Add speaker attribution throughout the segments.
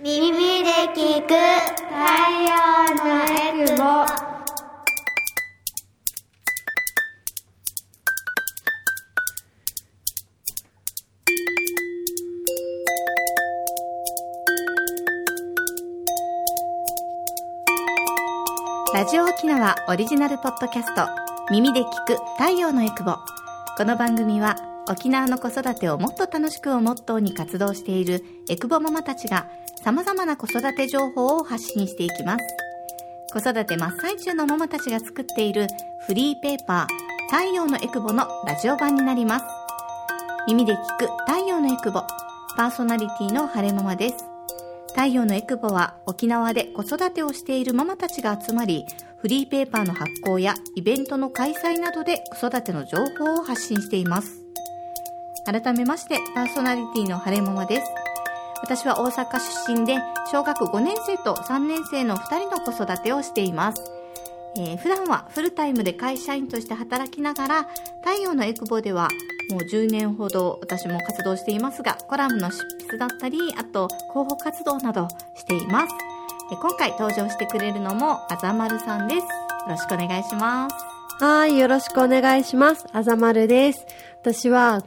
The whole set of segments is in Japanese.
Speaker 1: 耳で聞く太陽のエクボ
Speaker 2: ラジオ沖縄オリジナルポッドキャスト耳で聞く太陽のエクボこの番組は沖縄の子育てをもっと楽しくをモットーに活動しているエクボママたちが様々な子育て情報を発信していきます子育て真っ最中のママたちが作っているフリーペーパー太陽のエクボのラジオ版になります耳で聞く太陽のエクボパーソナリティの晴れママです太陽のエクボは沖縄で子育てをしているママたちが集まり、フリーペーパーの発行やイベントの開催などで子育ての情報を発信しています。改めまして、パーソナリティの晴れママです。私は大阪出身で、小学5年生と3年生の2人の子育てをしています。えー普段はフルタイムで会社員として働きながら、太陽のエクボではもう10年ほど私も活動していますが、コラムの執筆だったり、あと広報活動などしています。え今回登場してくれるのもあざまるさんです。よろしくお願いします。
Speaker 3: はい、よろしくお願いします。あざまるです。私は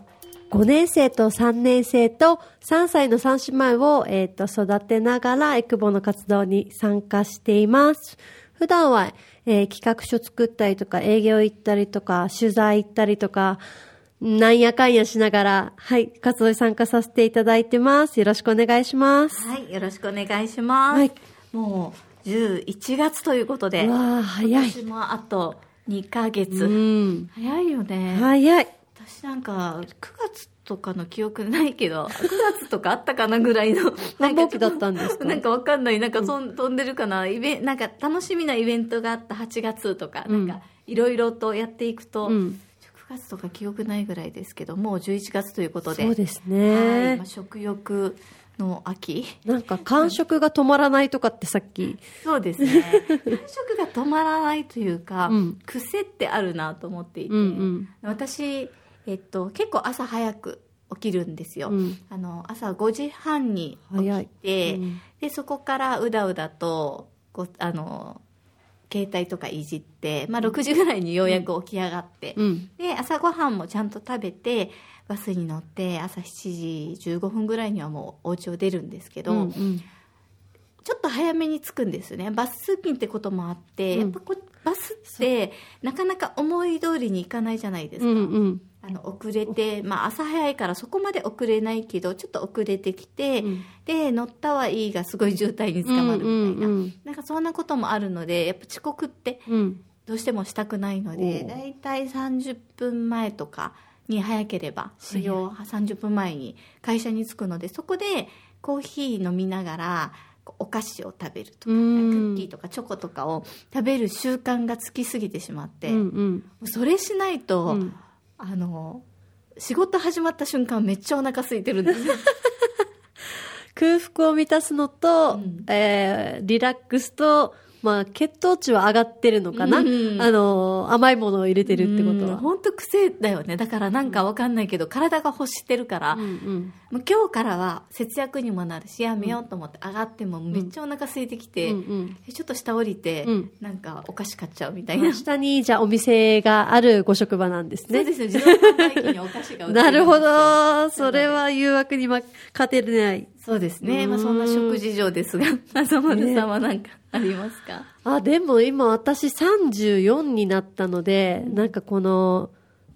Speaker 3: 5年生と3年生と3歳の3姉妹を、えー、と育てながらエクボの活動に参加しています。普段は、えー企画書作ったりとか営業行ったりとか取材行ったりとかなんやかんやしながら、はい、活動に参加させていただいてます。よろしくお願いします。
Speaker 2: はい、よろしくお願いします。
Speaker 3: はい
Speaker 2: もう11月ということで、
Speaker 3: うわー早い
Speaker 2: 今年もあと2ヶ月。
Speaker 3: うん。
Speaker 2: 早いよね。
Speaker 3: 早い。
Speaker 2: 私なんか9月とかの記憶ないけど9月とかあったかなぐらいの。
Speaker 3: 繁忙期だったんですか？
Speaker 2: なんかわかんない。なんかそん飛んでるかな。イベンなんか楽しみなイベントがあった8月とか、
Speaker 3: うん
Speaker 2: なんかいろいろとやっていくと、
Speaker 3: うん。
Speaker 2: 9月とか記憶ないぐらいですけどもう11月ということで。
Speaker 3: そうです
Speaker 2: はい。
Speaker 3: ね
Speaker 2: まあ、。食欲の秋。
Speaker 3: なんか感触が止まらないとかってさっき。
Speaker 2: そうですね。感触が止まらないというか、
Speaker 3: うん。
Speaker 2: 癖ってあるなと思っていて、
Speaker 3: うんうん。
Speaker 2: 私、えっと、結構朝早く起きるんですよ、
Speaker 3: うん。
Speaker 2: あの朝5時半に起きて、
Speaker 3: うん。
Speaker 2: でそこからうだうだとこうあの携帯とかいじって、まあ、6時ぐらいにようやく起き上がって、
Speaker 3: うん。
Speaker 2: で朝ごはんもちゃんと食べてバスに乗って朝7時15分ぐらいにはもうお家を出るんですけど、
Speaker 3: うんうん。
Speaker 2: ちょっと早めに着くんですね。バス通勤ってこともあって、
Speaker 3: うん。
Speaker 2: やっぱこうバスってなかなか思い通りにいかないじゃないですか、
Speaker 3: うんうん
Speaker 2: あの遅れて、まあ、朝早いからそこまで遅れないけどちょっと遅れてきて、
Speaker 3: うん。
Speaker 2: で乗ったはいいがすごい渋滞に捕まるみたいな、
Speaker 3: うんうんうん。
Speaker 2: なんかそんなこともあるのでやっぱ遅刻って
Speaker 3: うん。
Speaker 2: どうしてもしたくないので
Speaker 3: おう。
Speaker 2: 大体30分前とかに早ければ始業30分前に会社に着くのでそこでコーヒー飲みながらお菓子を食べるとかク
Speaker 3: うん。
Speaker 2: ッキーとかチョコとかを食べる習慣がつきすぎてしまって、
Speaker 3: うんうん。
Speaker 2: それしないと、
Speaker 3: うん
Speaker 2: あの仕事始まった瞬間めっちゃお腹空いてるんですよ。
Speaker 3: 空腹を満たすのと、
Speaker 2: うん。
Speaker 3: えーリラックスと、まあ、血糖値は上がってるのかな、
Speaker 2: うん
Speaker 3: あの甘いものを入れてるってことは。
Speaker 2: 本当癖だよね。だからなんかわかんないけど、体が欲してるから、
Speaker 3: うんうん
Speaker 2: もう今日からは節約にもなるしやめようと思って上がってもめっちゃお腹空いてきて、
Speaker 3: うんうん
Speaker 2: えちょっと下降りて、
Speaker 3: うん。
Speaker 2: なんかお菓子買っちゃうみたいな、
Speaker 3: 下にじゃあお店があるご職場なんですね。
Speaker 2: そうですよ自動販売機にお菓子が売ってる
Speaker 3: なるほど。それは誘惑にま勝てない。
Speaker 2: そうですね、
Speaker 3: うん。
Speaker 2: まあ、そんな食事情ですが浅丸さんは何かありますか、
Speaker 3: あ、でも今私34になったので、なんかこの、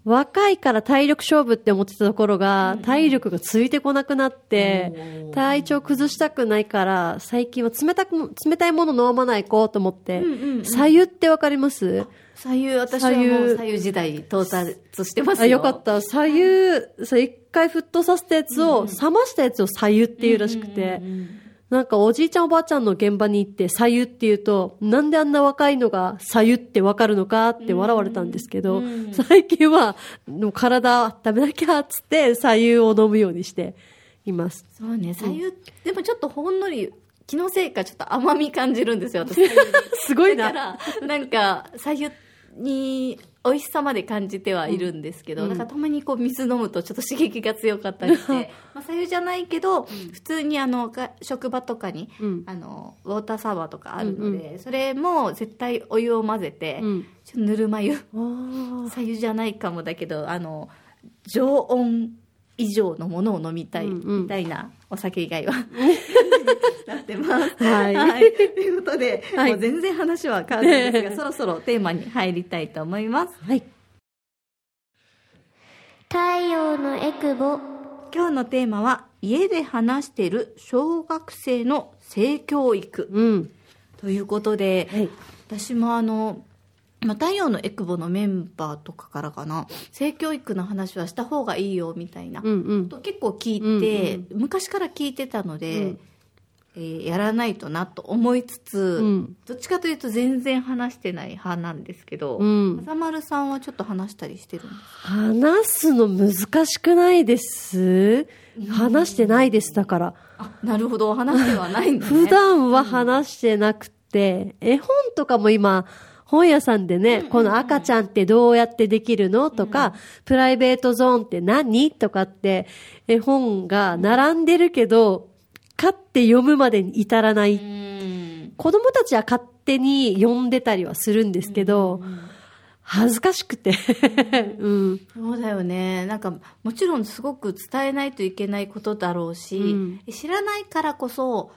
Speaker 3: 若いから体力勝負って思ってたところが、体力がついてこなくなって、体調崩したくないから、最近は冷たくも、冷たいもの飲まないこうと思って左右ってわかります？
Speaker 2: 左右私はもう左右時代到達してますよ。
Speaker 3: あ、よかった。左右、そう、一回沸騰させたやつを、冷ましたやつを左右っていうらしくて、なんかおじいちゃんおばあちゃんの現場に行って左右って言うと、なんであんな若いのが左右ってわかるのかって笑われたんですけど、
Speaker 2: うん
Speaker 3: 最近は体温めなきゃっつって左右を飲むようにしています。
Speaker 2: そうね左右、でもちょっとほんのり気のせいかちょっと甘み感じるんですよ私
Speaker 3: すごいな。
Speaker 2: だからなんか左右に美味しさまで感じてはいるんですけど、
Speaker 3: うん。
Speaker 2: だからたまにこう水飲むとちょっと刺激が強かったりして、まあ、左右じゃないけど、普通にあのが職場とかに、
Speaker 3: うん。
Speaker 2: あのウォーターサーバーとかあるので、それも絶対お湯を混ぜて、
Speaker 3: うん。
Speaker 2: ちょっとぬるま湯。
Speaker 3: あー。
Speaker 2: 左右じゃないかもだけどあの常温以上のものを飲みたい
Speaker 3: うんうん。
Speaker 2: みたいなお酒以外は なってます。
Speaker 3: はい
Speaker 2: ということで、
Speaker 3: はい
Speaker 2: もう全然話は変わるんですが、そろそろテーマに入りたいと思います。
Speaker 3: はい。
Speaker 1: 太陽のエクボ
Speaker 2: 今日のテーマは家で話している小学生の性教育
Speaker 3: うん。
Speaker 2: ということで、
Speaker 3: はい。
Speaker 2: 私もあの、まあ、太陽のエクボのメンバーとかからかな。性教育の話はした方がいいよみたいな、
Speaker 3: うんうん。
Speaker 2: と結構聞いて、昔から聞いてたので、
Speaker 3: うん。
Speaker 2: えーやらないとなと思いつつ、
Speaker 3: うん。
Speaker 2: どっちかというと全然話してない派なんですけど、
Speaker 3: うん。
Speaker 2: 風丸さんはちょっと話したりしてるんです
Speaker 3: 話すの難しくないです。話してないです、だから。
Speaker 2: あなるほど。話してはないんだね。
Speaker 3: 普段は話してなくて、絵本とかも今、本屋さんでね、この赤ちゃんってどうやってできるのとか、プライベートゾーンって何とかって、絵本が並んでるけど、買って読むまでに至らない。
Speaker 2: うん。
Speaker 3: 子供たちは勝手に読んでたりはするんですけど、恥ずかしくて。うん。
Speaker 2: そうだよね。なんかもちろんすごく伝えないといけないことだろうし、
Speaker 3: うん。
Speaker 2: 知らないからこそ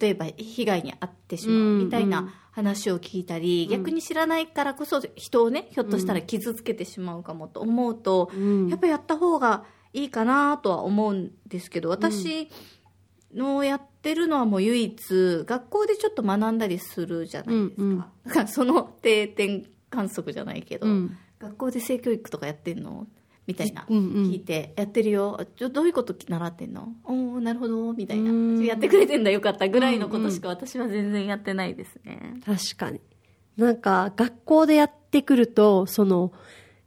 Speaker 2: 例えば被害に遭ってしまうみたいな話を聞いたり、逆に知らないからこそ人をねひょっとしたら傷つけてしまうかもと思うと、
Speaker 3: うん。
Speaker 2: やっぱやった方がいいかなとは思うんですけど私のやってるのはもう唯一学校でちょっと学んだりするじゃないですか、
Speaker 3: うんうん。
Speaker 2: だからその定点観測じゃないけど、
Speaker 3: うん。
Speaker 2: 学校で性教育とかやってんの？みたいな、
Speaker 3: うんうん。
Speaker 2: 聞いてやってるよ。どういうこと習ってんの？おおなるほど。みたいな。
Speaker 3: うん。
Speaker 2: やってくれてんだよ。かった。ぐらいのことしか私は全然やってないですね、
Speaker 3: 確かに。なんか、学校でやってくると、その、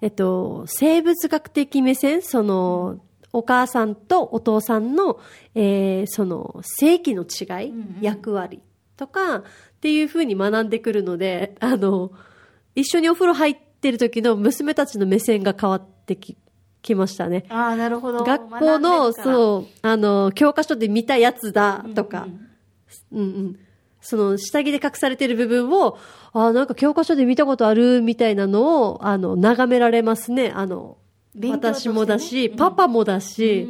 Speaker 3: えっと、生物学的目線、その、お母さんとお父さんの、えーその、性器の違い、
Speaker 2: うんうん。
Speaker 3: 役割とか、っていうふうに学んでくるので、あの、一緒にお風呂入ってる時の娘たちの目線が変わってき、きましたね。
Speaker 2: ああなるほど
Speaker 3: 学校の、そう、あの、教科書で見たやつだとか、うんうん。その、下着で隠されてる部分を、あなんか教科書で見たことあるみたいなのを、あの、眺められますね。あの、
Speaker 2: ね
Speaker 3: 私もだし、
Speaker 2: うん
Speaker 3: パパもだし、
Speaker 2: う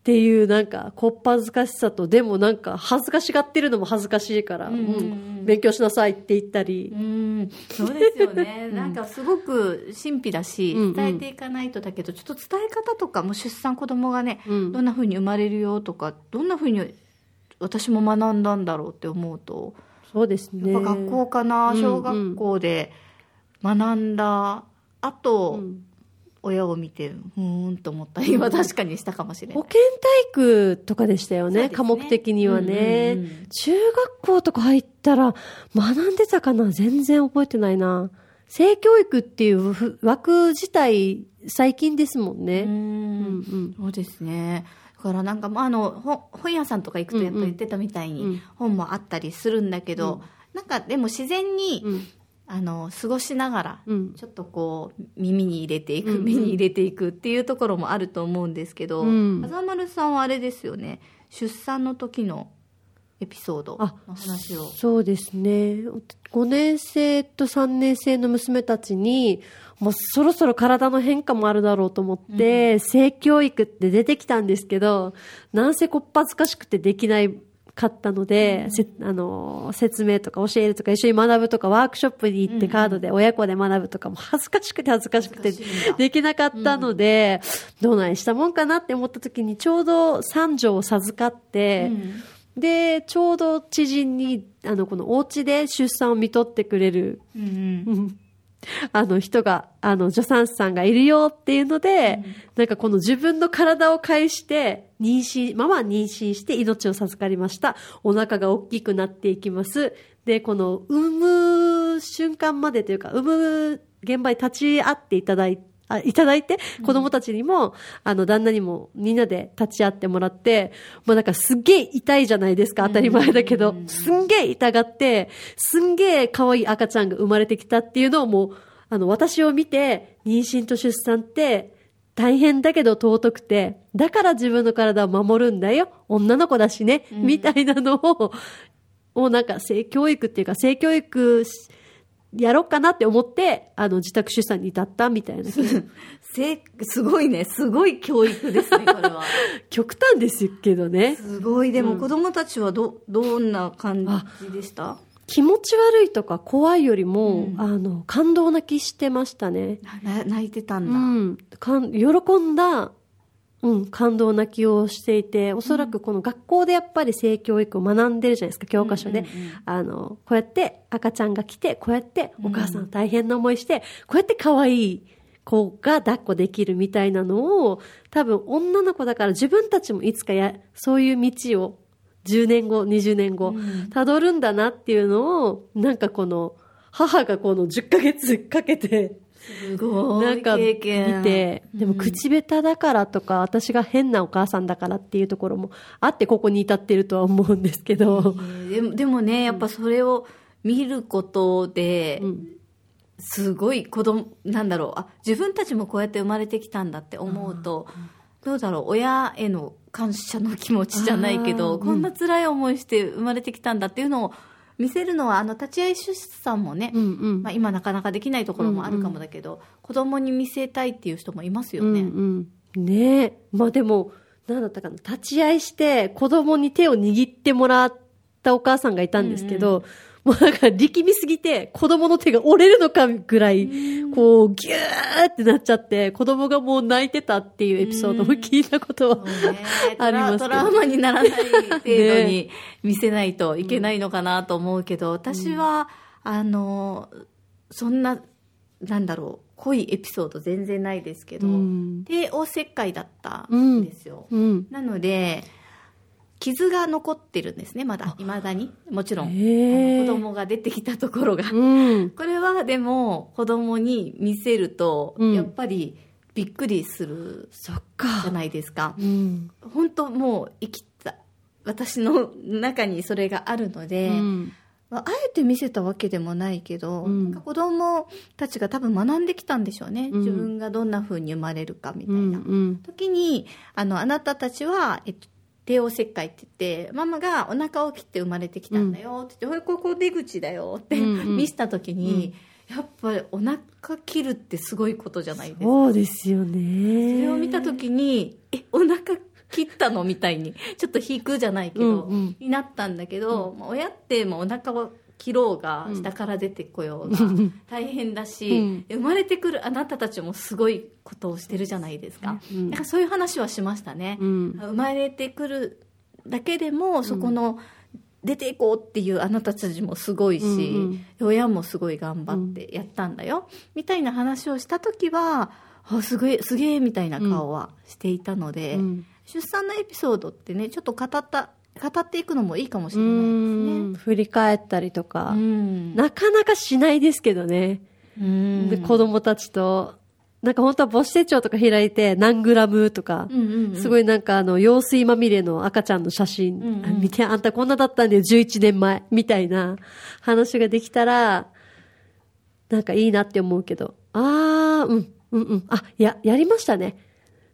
Speaker 3: っ
Speaker 2: ん
Speaker 3: ていうなんか、こっぱずかしさと、でもなんか、恥ずかしがってるのも恥ずかしいから、
Speaker 2: うんうんうん。
Speaker 3: うん勉強しなさいって言ったり。
Speaker 2: う、ん。そうですよね、なんかすごく神秘だし、
Speaker 3: うんうん。
Speaker 2: 伝えていかないとだけど、ちょっと伝え方とか、もう出産、子供がね、
Speaker 3: うん。
Speaker 2: どんな風に生まれるよとか、どんな風に私も学んだんだろうって思うと、
Speaker 3: そうですね。
Speaker 2: やっぱ学校かな、
Speaker 3: うんうん。
Speaker 2: 小学校で学んだ後、
Speaker 3: うん
Speaker 2: 親を見て、ふーんと思ったりは確かにしたかもしれない。
Speaker 3: 保健体育とかでしたよね、
Speaker 2: ね。
Speaker 3: 科目的にはね、
Speaker 2: うんうんうん。
Speaker 3: 中学校とか入ったら学んでたかな全然覚えてないな。性教育っていうふ枠自体最近ですもんね。
Speaker 2: うん。
Speaker 3: うんうん。
Speaker 2: そうですね。だからなんか、まあ、あの本本屋さんとか行くとやっぱり言ってたみたいに、
Speaker 3: うんうん。
Speaker 2: 本もあったりするんだけど、
Speaker 3: うん。
Speaker 2: なんかでも自然に、
Speaker 3: うん
Speaker 2: あの過ごしながら、
Speaker 3: うん。
Speaker 2: ちょっとこう耳に入れていく、
Speaker 3: うんうん。
Speaker 2: 目に入れていくっていうところもあると思うんですけど、
Speaker 3: うん。
Speaker 2: 風丸さんはあれですよね。出産の時のエピソード
Speaker 3: あ
Speaker 2: の話を。
Speaker 3: そうですね。5年生と3年生の娘たちに、もうそろそろ体の変化もあるだろうと思って、性教育って出てきたんですけど、なんせこっぱずかしくてできないかったので、せあの、説明とか教えるとか一緒に学ぶとかワークショップに行ってカードで親子で学ぶとかも恥ずかしくて恥ずかしくてできなかったので、どないしたもんかなって思った時にちょうど三女を授かって、で、ちょうど知人に、あの、このお家で出産を見とってくれる、
Speaker 2: うんうん。
Speaker 3: うんあの人が、あの、助産師さんがいるよっていうので、なんかこの自分の体を介して、妊娠、ママは妊娠して命を授かりました。お腹が大きくなっていきます。で、この産む瞬間までというか、産む現場に立ち会っていただいて、あいただいて、子供たちにも、あの、旦那にも、みんなで立ち会ってもらって、もうなんかすっげえ痛いじゃないですか、当たり前だけど、すんげえ痛がって、すんげえ可愛い赤ちゃんが生まれてきたっていうのをもう、あの、私を見て、妊娠と出産って、大変だけど尊くて、だから自分の体を守るんだよ。女の子だしね。みたいなのを、をなんか性教育っていうか、性教育しやろうかなって思って、あの、自宅出産に至ったみたいな。
Speaker 2: せすごいね。すごい教育ですね、これは。
Speaker 3: 極端ですけどね。
Speaker 2: すごい。でも子供たちはど、どんな感じでした？
Speaker 3: 気持ち悪いとか怖いよりも、あの、感動泣きしてましたね。
Speaker 2: な泣いてたんだ。
Speaker 3: うん。かん喜んだ、うん、感動泣きをしていて、おそらくこの学校でやっぱり性教育を学んでるじゃないですか、教科書で。あの、こうやって赤ちゃんが来て、こうやってお母さん大変な思いして、こうやって可愛い子が抱っこできるみたいなのを、多分女の子だから自分たちもいつかや、そういう道を10年後、20年後、辿るんだなっていうのを、なんかこの、母がこの10ヶ月かけて、
Speaker 2: すご
Speaker 3: ないんか見。て、でも口下手だからとか、私が変なお母さんだからっていうところもあってここに至ってるとは思うんですけど。
Speaker 2: でもでもね、やっぱそれを見ることで、
Speaker 3: うん
Speaker 2: すごい子供、なんだろう、あ、自分たちもこうやって生まれてきたんだって思うと、どうだろう、親への感謝の気持ちじゃないけ
Speaker 3: あ
Speaker 2: ど、
Speaker 3: ー
Speaker 2: こんな辛い思いして生まれてきたんだっていうのを見せるのは、あの、立ち会い出産もね、
Speaker 3: うんうん。
Speaker 2: まあ、今なかなかできないところもあるかもだけど、子供に見せたいっていう人もいますよね。
Speaker 3: うんうん。ねえ。まあでも、なんだったかな。立ち会いして子供に手を握ってもらったお母さんがいたんですけど、もうなんか力みすぎて子供の手が折れるのかぐらい、こうギューってなっちゃって、子供がもう泣いてたっていうエピソードも聞いたことは
Speaker 2: ね。
Speaker 3: あります
Speaker 2: トラウマにならない程度に見せないといけないのかなと思うけど、私は、あの、そんな、なんだろう、濃いエピソード全然ないですけど、
Speaker 3: うん。
Speaker 2: 帝王切開だったんですよ。
Speaker 3: うん。
Speaker 2: なので、傷が残ってるんですね、まだ、未だに。もちろん、子供が出てきたところが。
Speaker 3: うん。
Speaker 2: これはでも、子供に見せると、
Speaker 3: うん
Speaker 2: やっぱりびっくりする
Speaker 3: そっ
Speaker 2: じ
Speaker 3: か
Speaker 2: ゃ。ないですか。
Speaker 3: うん。
Speaker 2: 本当もう生きた私の中にそれがあるので、
Speaker 3: うん
Speaker 2: まああえて見せたわけでもないけど、
Speaker 3: うん
Speaker 2: 子供たちが多分学んできたんでしょうね、
Speaker 3: うん
Speaker 2: 自分がどんな風に生まれるかみた
Speaker 3: う
Speaker 2: いな、
Speaker 3: ん。
Speaker 2: 時にあのあなたたちは、えっと、帝王切開って言ってママがお腹を切って生まれてきたんだよって言って、これここ出口だよって、
Speaker 3: うんうん。
Speaker 2: 見せた時に、やっぱりお腹切るってすごいことじゃないですか。
Speaker 3: そうですよね。
Speaker 2: それを見た時にえお腹切ったの？みたいにちょっと引くじゃないけど、
Speaker 3: うんうん。
Speaker 2: になったんだけど、まあ親ってもうお腹を切ろうが下から出てこようが 大変だし、
Speaker 3: うん。
Speaker 2: 生まれてくるあなたたちもすごいことをしてるじゃないですか,、
Speaker 3: うん。
Speaker 2: なんかそういう話はしましたね、
Speaker 3: うん。
Speaker 2: 生まれてくるだけでもそこの出ていこうっていうあなたたちもすごいし、
Speaker 3: うん
Speaker 2: 親もすごい頑張ってやったんだよ、みたいな話をした時はあすげえすげえみたいな顔はしていたので、
Speaker 3: うん。
Speaker 2: 出産のエピソードってねちょっと語った語っていくのもいいかもし
Speaker 3: う
Speaker 2: れないです
Speaker 3: ん。
Speaker 2: ね。
Speaker 3: 振り返ったりとか
Speaker 2: う。ん
Speaker 3: なかなかしないですけどね。
Speaker 2: うん
Speaker 3: で子供たちと、なんか本当は母子手帳とか開いて何グラムとか、すごいなんかあの、用水まみれの赤ちゃんの写真、
Speaker 2: うんうん
Speaker 3: あ見て、あんたこんなだったんだよ、11年前、みたいな話ができたら、なんかいいなって思うけど、あー、うん、うん、うん、あ、や、やりましたね。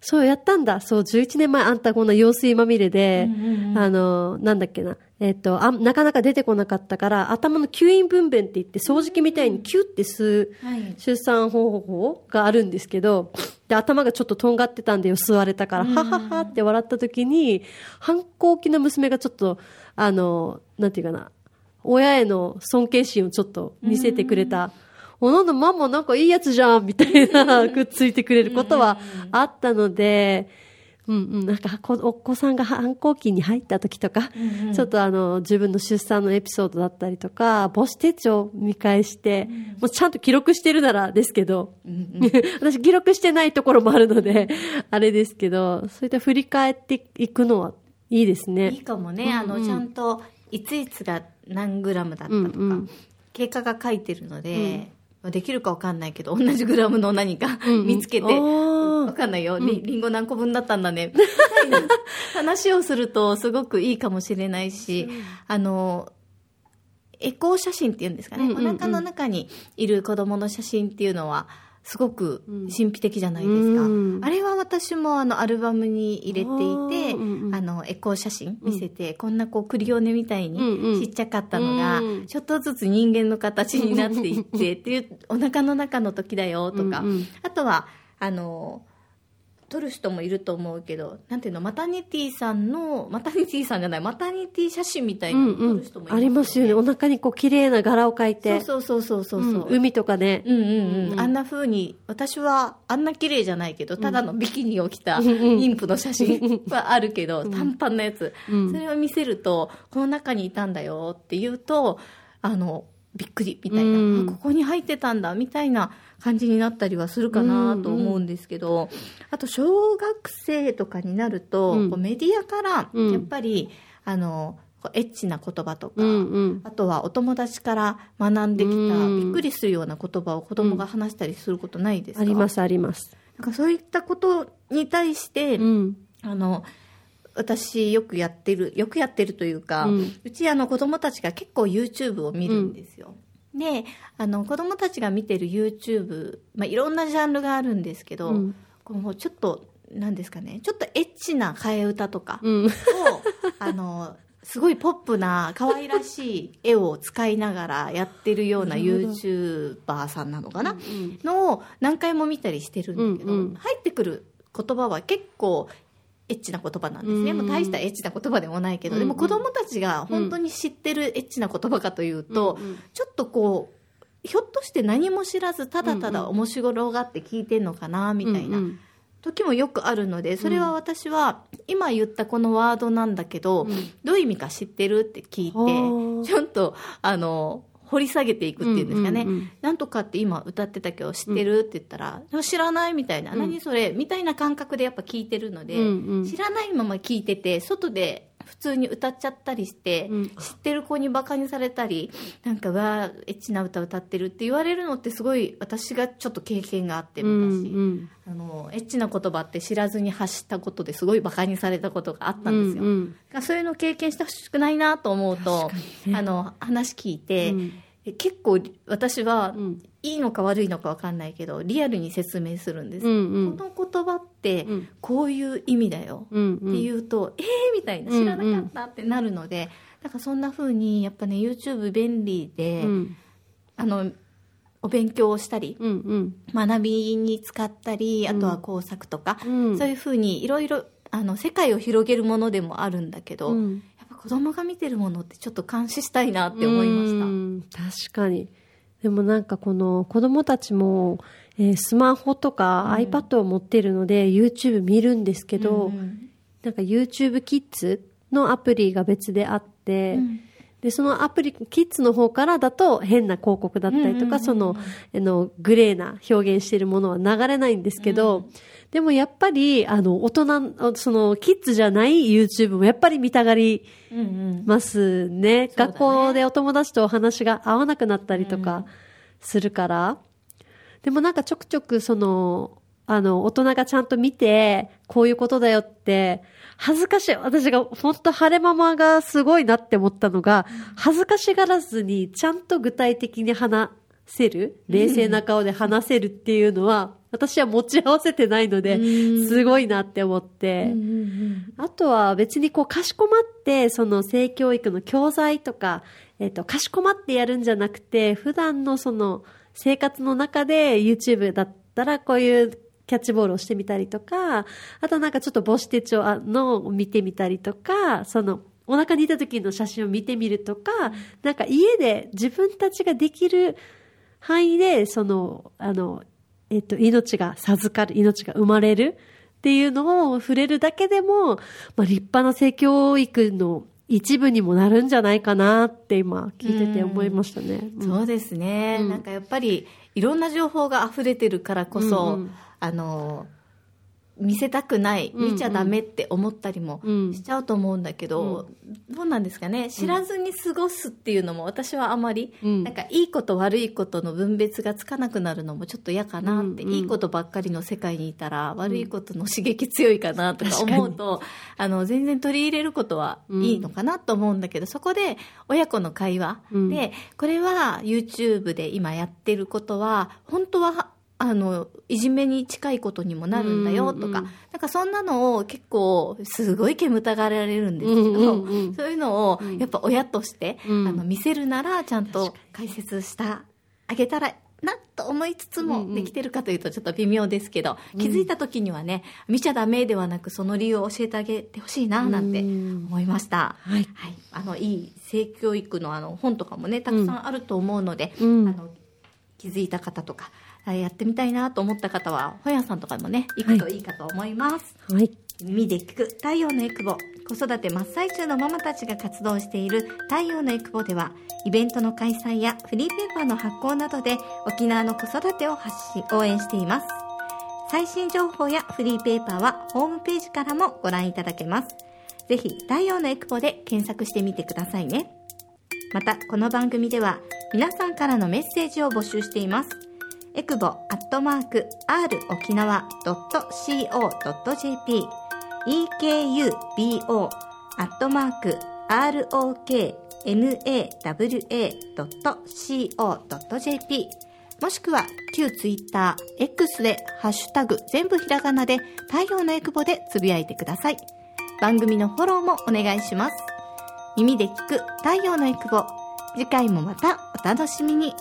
Speaker 3: そう、やったんだ。そう、11年前あんたこんな用水まみれで、
Speaker 2: うんうんうん
Speaker 3: あの、なんだっけな。えっとあ、なかなか出てこなかったから、頭の吸引分娩って言って、掃除機みたいにキュッて吸う、
Speaker 2: はい
Speaker 3: 出産方法があるんですけど、で、頭がちょっととんがってたんでよ、吸われたから、はははって笑った時に、反抗期の娘がちょっと、あの、なんていうかな、親への尊敬心をちょっと見せてくれた。お、なんだ、ママなんかいいやつじゃんみたいな、くっついてくれることはあったので、うんうん、なんかこお子さんが反抗期に入った時とか、
Speaker 2: うんうん。
Speaker 3: ちょっとあの自分の出産のエピソードだったりとか、母子手帳見返して、もうちゃんと記録してるならですけど、私記録してないところもあるので、あれですけど、そういった振り返っていくのはいいです
Speaker 2: いい
Speaker 3: ね。
Speaker 2: かもね、あのちゃんといついつが何グラムだったとか、
Speaker 3: うんうん。
Speaker 2: 経過が書いてるので、できるかわかんないけど同じグラムの何か
Speaker 3: うんうん。
Speaker 2: 見つけて、
Speaker 3: あー。
Speaker 2: わかんないよ、りりんご何個分だったんだね。みたいな話をするとすごくいいかもしれないし、あのエコー写真っていうんですかね、
Speaker 3: うんうんうん。
Speaker 2: お腹の中にいる子供の写真っていうのはすごく神秘的じゃないですか、
Speaker 3: うん。
Speaker 2: あれは私もあのアルバムに入れていて、
Speaker 3: うんうん。
Speaker 2: あのエコー写真見せて、こんなこうクリオネみたい
Speaker 3: うんうん。
Speaker 2: にちっちゃかったのが、
Speaker 3: うん。
Speaker 2: ちょっとずつ人間の形になっていってっていうお腹の中の時だよとか、
Speaker 3: うんうん。
Speaker 2: あとはあの撮る人もいると思うけどなんていうのマタニティさんのマタニティさんじゃないマタニティ写真みたいなの撮
Speaker 3: うんうん。
Speaker 2: る人もい
Speaker 3: ありますよね。お腹にこう綺麗な柄を描いて。
Speaker 2: そうそうそうそうそうそう、
Speaker 3: うん。海とかね。
Speaker 2: うんうんうん。
Speaker 3: うん
Speaker 2: あんな風に私はあんな綺麗じゃないけどただのビキニを着た
Speaker 3: うんうん。
Speaker 2: 妊婦の写真はあるけど、短パンのやつ、
Speaker 3: うん。
Speaker 2: それを見せるとこの中にいたんだよって言うとあのびっくりみたいな、ここに入ってたんだみたいな感じになったりはするかなと思うんですけど、あと小学生とかになると、
Speaker 3: うん。
Speaker 2: こうメディアから
Speaker 3: うん。
Speaker 2: やっぱり、あのこうエッチな言葉とか、
Speaker 3: うんうん。
Speaker 2: あとはお友達から学んできた
Speaker 3: うん
Speaker 2: びっくりするような言葉を子供が話したりすることないですか、
Speaker 3: ありますあります。
Speaker 2: なんかそういったことに対して、
Speaker 3: うん。
Speaker 2: あの私よくやってるよくやってるというか、
Speaker 3: う
Speaker 2: うんちあの子供たちが結構 YouTube を見るんですよ、であの子供たちが見てる YouTube、まあ、いろんなジャンルがあるんですけど、
Speaker 3: うん。
Speaker 2: こうちょっとなんですかねちょっとエッチな替え歌とか、
Speaker 3: うん。
Speaker 2: を あのすごいポップな可愛らしい絵を使いながらやってるような YouTuber さんなのかな、
Speaker 3: うん。
Speaker 2: のを何回も見たりしてるんだけど、
Speaker 3: うんうん。
Speaker 2: 入ってくる言葉は結構エッチな言葉なんですね、
Speaker 3: うん。
Speaker 2: もう大したエッチな言葉でもないけど、でも子供たちが本当に知ってるエッチな言葉かというと、ちょっとこうひょっとして何も知らずただただ面白がって聞いてんのかなみたいな時もよくあるのでそれは私は今言ったこのワードなんだけど、
Speaker 3: うん。
Speaker 2: どういう意味か知ってるって聞
Speaker 3: はあ
Speaker 2: いてちょっとあの掘り下げていくっていうんですかね、
Speaker 3: うんうんうん。
Speaker 2: なんとかって今歌ってたけど知ってるって言ったら、知らないみたいな、
Speaker 3: うん
Speaker 2: 何それみたいな感覚でやっぱ聞いてるので、
Speaker 3: うんうん。
Speaker 2: 知らないまま聞いてて外で普通に歌っちゃったりして、
Speaker 3: うん。
Speaker 2: 知ってる子にバカにされたりなんかわーエッチな歌歌ってるって言われるのってすごい私がちょっと経験があって
Speaker 3: うん
Speaker 2: 昔、
Speaker 3: うん。
Speaker 2: あのエッチな言葉って知らずに発したことですごいバカにされたことがあったんですよ、
Speaker 3: うんうん。
Speaker 2: そういうのを経験してほしくないなと思うと、
Speaker 3: にね。
Speaker 2: あの話聞いて、
Speaker 3: うん。
Speaker 2: え結構私は、
Speaker 3: うん。
Speaker 2: いいのか悪いのか分かんないけどリアルに説明するんです、
Speaker 3: うんうん。
Speaker 2: この言葉って
Speaker 3: うん。
Speaker 2: こういう意味だよ。
Speaker 3: うん
Speaker 2: って言うと、えー？みたいな。知らなかったってなるので、なんかそんな風にやっぱね YouTube 便利で、
Speaker 3: うん。
Speaker 2: あのお勉強をしたり
Speaker 3: うんうん。
Speaker 2: 学びに使ったりあとは工作とか、
Speaker 3: うん。
Speaker 2: そういう風にいろいろあの世界を広げるものでもあるんだけど、子供が見てるものってちょっと監視したいなって思いました。
Speaker 3: うん確かに。でもなんかこの子供たちも、えースマホとか iPad を持ってるので YouTube 見るんですけど、
Speaker 2: うん
Speaker 3: なんか YouTube キッズのアプリが別であって、
Speaker 2: うん
Speaker 3: で、そのアプリ、キッズの方からだと変な広告だったりとか、
Speaker 2: うんうんうんうん。
Speaker 3: その、あの、グレーな表現しているものは流れないんですけど、でもやっぱり、あの、大人、その、キッズじゃない YouTube もやっぱり見たがり
Speaker 2: うんうん。
Speaker 3: ますね。
Speaker 2: そうだね。
Speaker 3: 学校でお友達とお話が合わなくなったりとかするから。でもなんかちょくちょくその、あの、大人がちゃんと見て、こういうことだよって、恥ずかしい。私が本当晴れママがすごいなって思ったのが、恥ずかしがらずにちゃんと具体的に話せる、冷静な顔で話せるっていうのは、私は持ち合わせてないので、
Speaker 2: うん
Speaker 3: すごいなって思って。あとは別にこう、かしこまって、その性教育の教材とか、えっ、と、かしこまってやるんじゃなくて、普段のその、生活の中で YouTube だったらこういうキャッチボールをしてみたりとか、あとなんかちょっと母子手帳のを見てみたりとか、その、お腹にいた時の写真を見てみるとか、なんか家で自分たちができる範囲で、その、あの、えっと、命が授かる、命が生まれるっていうのを触れるだけでも、まあ、立派な性教育の一部にもなるんじゃないかなって今聞いてて思いましたね。うん。
Speaker 2: そうですね、
Speaker 3: うん
Speaker 2: なんかやっぱりいろんな情報が溢れてるからこそ、
Speaker 3: うんうん
Speaker 2: あの見せたくない、
Speaker 3: うんうん。
Speaker 2: 見ちゃダメって思ったりも
Speaker 3: うん。
Speaker 2: しちゃうと思うんだけど、どうなんですかね？知らずに過ごすっていうのも私はあまり、
Speaker 3: うん。
Speaker 2: なんかいいこと悪いことの分別がつかなくなるのもちょっと嫌かなって、
Speaker 3: うんうん。
Speaker 2: いいことばっかりの世界にいたら悪いことの刺激強いかなとか思うと、あの全然取り入れることはいいのかなと思うんだけど、そこで親子の会話で、
Speaker 3: うん。
Speaker 2: これは YouTube で今やってることは本当はあのいじめに近いことにもなるんだよとか、
Speaker 3: うんうん
Speaker 2: なんかそんなのを結構すごい煙たがられるんですけど、
Speaker 3: うんうんうん。
Speaker 2: そういうのをやっぱ親として、
Speaker 3: うん。
Speaker 2: あの見せるならちゃんと解説したあげたらなと思いつつ
Speaker 3: うんうん
Speaker 2: もできてるかというとちょっと微妙ですけど、気づいた時にはね見ちゃダメではなくその理由を教えてあげてほしいななんて
Speaker 3: うん。
Speaker 2: 思いました。
Speaker 3: はい。
Speaker 2: はい、あのいい性教育のあの本とかもねたくさんあると思うので、
Speaker 3: うん。
Speaker 2: あの気づいた方とかあやってみたいなと思った方は本屋さんとかもね行くといいかと思います、
Speaker 3: はい。
Speaker 2: 耳で聞く太陽のエクボ。子育て真っ最中のママたちが活動している太陽のエクボではイベントの開催やフリーペーパーの発行などで沖縄の子育てを発信応援しています。最新情報やフリーペーパーはホームページからもご覧いただけます。ぜひ太陽のエクボで検索してみてくださいね。またこの番組では皆さんからのメッセージを募集していますエクボアットマーク r 沖縄 .co.jp ekubo アットマーク roknawa.co.jp もしくは旧ツイッター X でハッシュタグ全部ひらがなで太陽のエクボでつぶやいてください。番組のフォローもお願いします。耳で聞く太陽のエクボ。次回もまたお楽しみに。